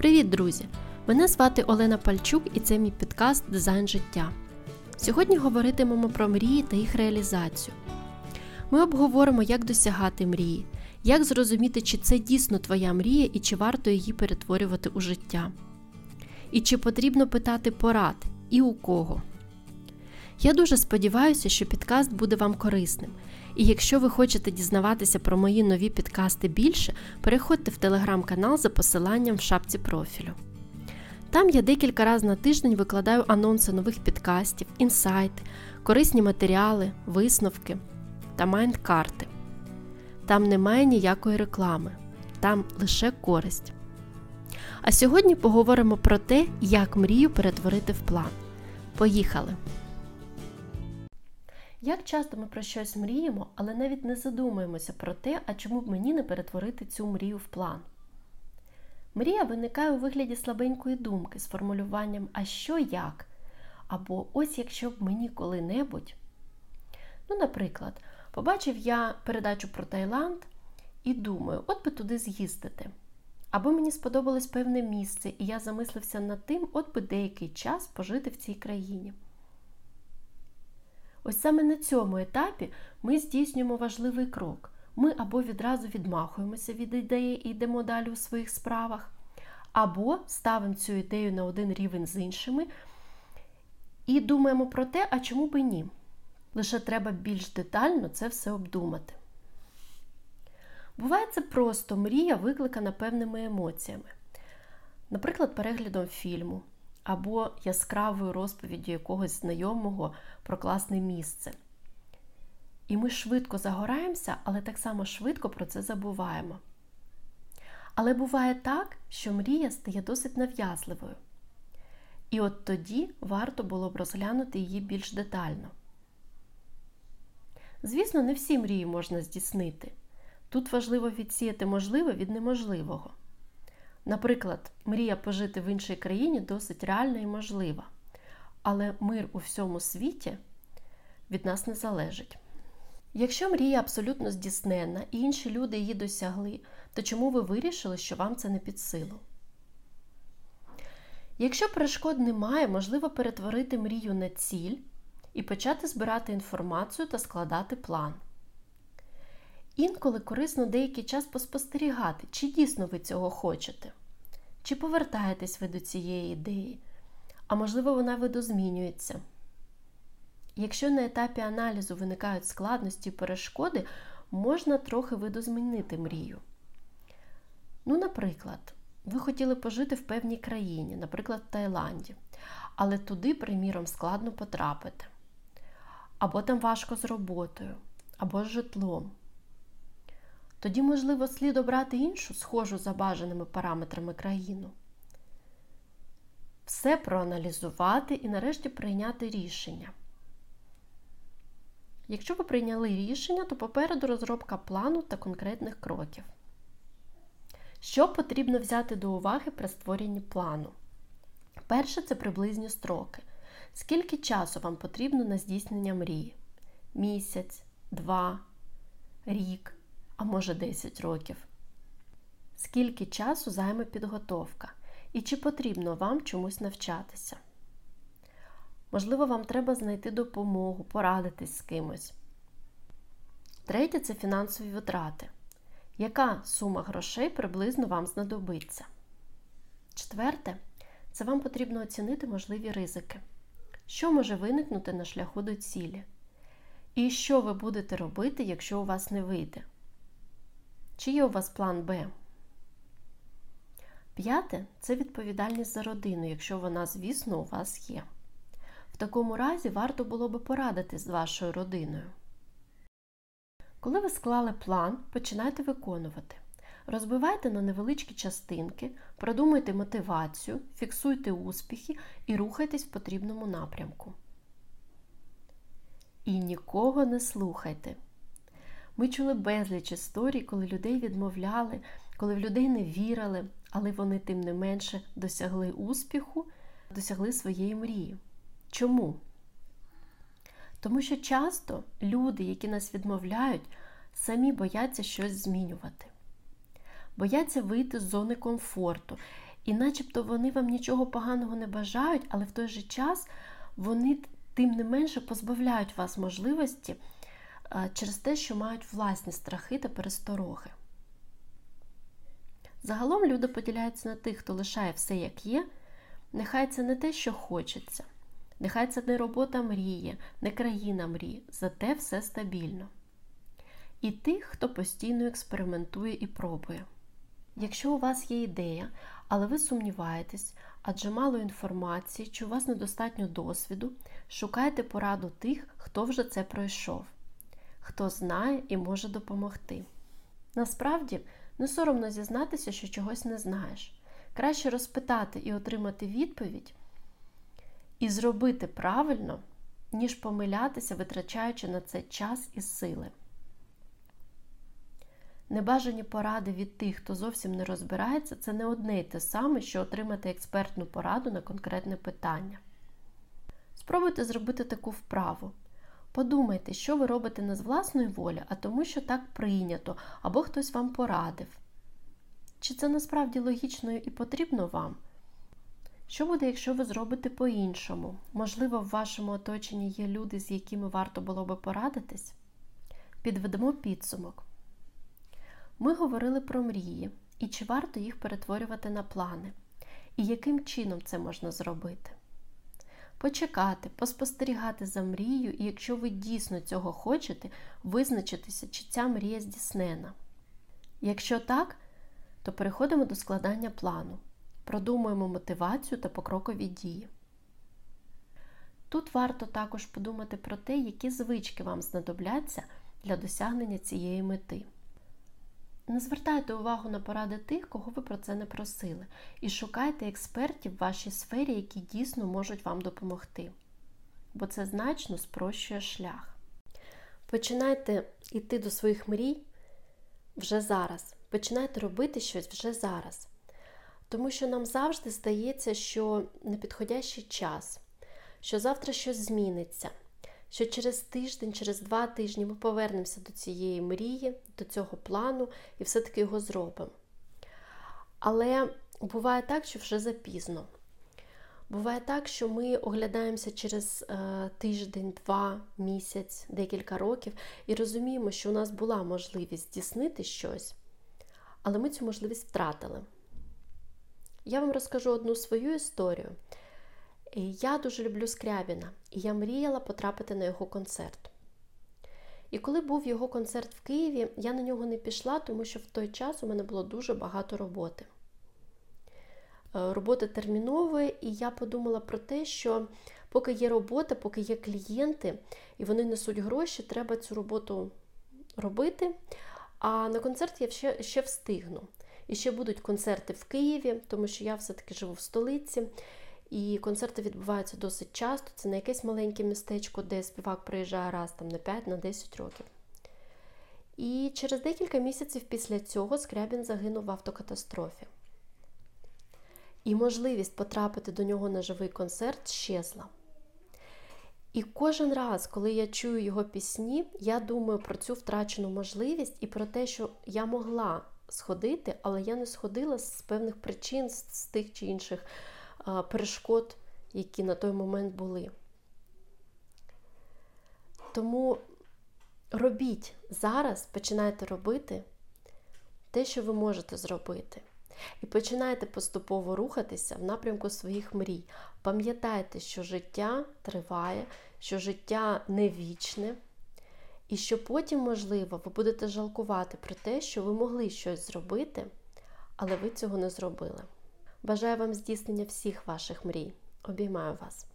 Привіт, друзі! Мене звати Олена Пальчук і це мій підкаст Дизайн життя. Сьогодні говоритимемо про мрії та їх реалізацію. Ми обговоримо, як досягати мрії, як зрозуміти, чи це дійсно твоя мрія і чи варто її перетворювати у життя. І чи потрібно питати порад і у кого. Я дуже сподіваюся, що підкаст буде вам корисним. І якщо ви хочете дізнаватися про мої нові підкасти більше, переходьте в телеграм-канал за посиланням в шапці профілю. Там я декілька разів на тиждень викладаю анонси нових підкастів, інсайти, корисні матеріали, висновки та майнд-карти. Там немає ніякої реклами, там лише користь. А сьогодні поговоримо про те, як мрію перетворити в план. Поїхали! Як часто ми про щось мріємо, але навіть не задумуємося про те, а чому б мені не перетворити цю мрію в план. Мрія виникає у вигляді слабенької думки з формулюванням А що як? Або ось якщо б мені коли-небудь. Ну, наприклад, побачив я передачу про Таїланд і думаю, от би туди з'їздити. Або мені сподобалось певне місце, і я замислився над тим, от би деякий час пожити в цій країні. Ось саме на цьому етапі ми здійснюємо важливий крок. Ми або відразу відмахуємося від ідеї і йдемо далі у своїх справах, або ставимо цю ідею на один рівень з іншими і думаємо про те, а чому би ні. Лише треба більш детально це все обдумати. Буває це просто мрія, викликана певними емоціями, наприклад, переглядом фільму або яскравою розповіддю якогось знайомого про класне місце. І ми швидко загораємося, але так само швидко про це забуваємо. Але буває так, що мрія стає досить нав'язливою. І от тоді варто було б розглянути її більш детально. Звісно, не всі мрії можна здійснити. Тут важливо відсіяти можливе від неможливого. Наприклад, мрія пожити в іншій країні досить реальна і можлива, але мир у всьому світі від нас не залежить. Якщо мрія абсолютно здійсненна і інші люди її досягли, то чому ви вирішили, що вам це не під силу? Якщо перешкод немає, можливо перетворити мрію на ціль і почати збирати інформацію та складати план. Інколи корисно деякий час поспостерігати, чи дійсно ви цього хочете, чи повертаєтесь ви до цієї ідеї, а можливо, вона видозмінюється. Якщо на етапі аналізу виникають складності і перешкоди, можна трохи видозмінити мрію. Ну, наприклад, ви хотіли пожити в певній країні, наприклад, в Таїланді, але туди, приміром, складно потрапити. Або там важко з роботою, або з житлом. Тоді, можливо, слід обрати іншу, схожу за бажаними параметрами країну. Все проаналізувати і нарешті прийняти рішення. Якщо ви прийняли рішення, то попереду розробка плану та конкретних кроків. Що потрібно взяти до уваги при створенні плану? Перше це приблизні строки. Скільки часу вам потрібно на здійснення мрії? Місяць, два, рік а може 10 років. Скільки часу займе підготовка? І чи потрібно вам чомусь навчатися? Можливо, вам треба знайти допомогу, порадитись з кимось. Третє це фінансові витрати. Яка сума грошей приблизно вам знадобиться? Четверте, це вам потрібно оцінити можливі ризики. Що може виникнути на шляху до цілі? І що ви будете робити, якщо у вас не вийде? Чи є у вас план Б? П'яте це відповідальність за родину, якщо вона, звісно, у вас є. В такому разі варто було би порадитись з вашою родиною. Коли ви склали план, починайте виконувати. Розбивайте на невеличкі частинки, продумуйте мотивацію, фіксуйте успіхи і рухайтесь в потрібному напрямку. І нікого не слухайте. Ми чули безліч історій, коли людей відмовляли, коли в людей не вірили, але вони, тим не менше, досягли успіху, досягли своєї мрії. Чому? Тому що часто люди, які нас відмовляють, самі бояться щось змінювати, бояться вийти з зони комфорту І начебто вони вам нічого поганого не бажають, але в той же час вони тим не менше позбавляють вас можливості через те, що мають власні страхи та перестороги. Загалом люди поділяються на тих, хто лишає все як є. Нехай це не те, що хочеться. Нехай це не робота мріє, не країна мрії, зате все стабільно. І тих, хто постійно експериментує і пробує. Якщо у вас є ідея, але ви сумніваєтесь, адже мало інформації, чи у вас недостатньо досвіду, шукайте пораду тих, хто вже це пройшов, хто знає і може допомогти. Насправді, не соромно зізнатися, що чогось не знаєш. Краще розпитати і отримати відповідь, і зробити правильно, ніж помилятися, витрачаючи на це час і сили. Небажані поради від тих, хто зовсім не розбирається, це не одне й те саме, що отримати експертну пораду на конкретне питання. Спробуйте зробити таку вправу. Подумайте, що ви робите не з власної волі, а тому, що так прийнято, або хтось вам порадив. Чи це насправді логічно і потрібно вам? Що буде, якщо ви зробите по-іншому? Можливо, в вашому оточенні є люди, з якими варто було би порадитись? Підведемо підсумок. Ми говорили про мрії і чи варто їх перетворювати на плани, і яким чином це можна зробити. Почекати, поспостерігати за мрією, і якщо ви дійсно цього хочете, визначитися, чи ця мрія здійснена. Якщо так, то переходимо до складання плану, продумуємо мотивацію та покрокові дії. Тут варто також подумати про те, які звички вам знадобляться для досягнення цієї мети. Не звертайте увагу на поради тих, кого ви про це не просили, і шукайте експертів в вашій сфері, які дійсно можуть вам допомогти, бо це значно спрощує шлях. Починайте йти до своїх мрій вже зараз. Починайте робити щось вже зараз. Тому що нам завжди здається, що непідходящий час, що завтра щось зміниться що через тиждень, через два тижні ми повернемося до цієї мрії, до цього плану і все-таки його зробимо. Але буває так, що вже запізно. Буває так, що ми оглядаємося через е, тиждень, два, місяць, декілька років і розуміємо, що у нас була можливість здійснити щось, але ми цю можливість втратили. Я вам розкажу одну свою історію. Я дуже люблю Скрябіна, і я мріяла потрапити на його концерт. І коли був його концерт в Києві, я на нього не пішла, тому що в той час у мене було дуже багато роботи. Е, роботи термінової, і я подумала про те, що поки є робота, поки є клієнти, і вони несуть гроші, треба цю роботу робити. А на концерт я ще, ще встигну. І ще будуть концерти в Києві, тому що я все-таки живу в столиці. І концерти відбуваються досить часто. Це не якесь маленьке містечко, де співак приїжджає раз там на 5-10 років. І через декілька місяців після цього Скрябін загинув в автокатастрофі. І можливість потрапити до нього на живий концерт щезла. І кожен раз, коли я чую його пісні, я думаю про цю втрачену можливість і про те, що я могла сходити, але я не сходила з певних причин, з тих чи інших перешкод, які на той момент були. Тому робіть зараз, починайте робити те, що ви можете зробити. І починайте поступово рухатися в напрямку своїх мрій. Пам'ятайте, що життя триває, що життя не вічне, і що потім, можливо, ви будете жалкувати про те, що ви могли щось зробити, але ви цього не зробили. Бажаю вам здійснення всіх ваших мрій. Обіймаю вас!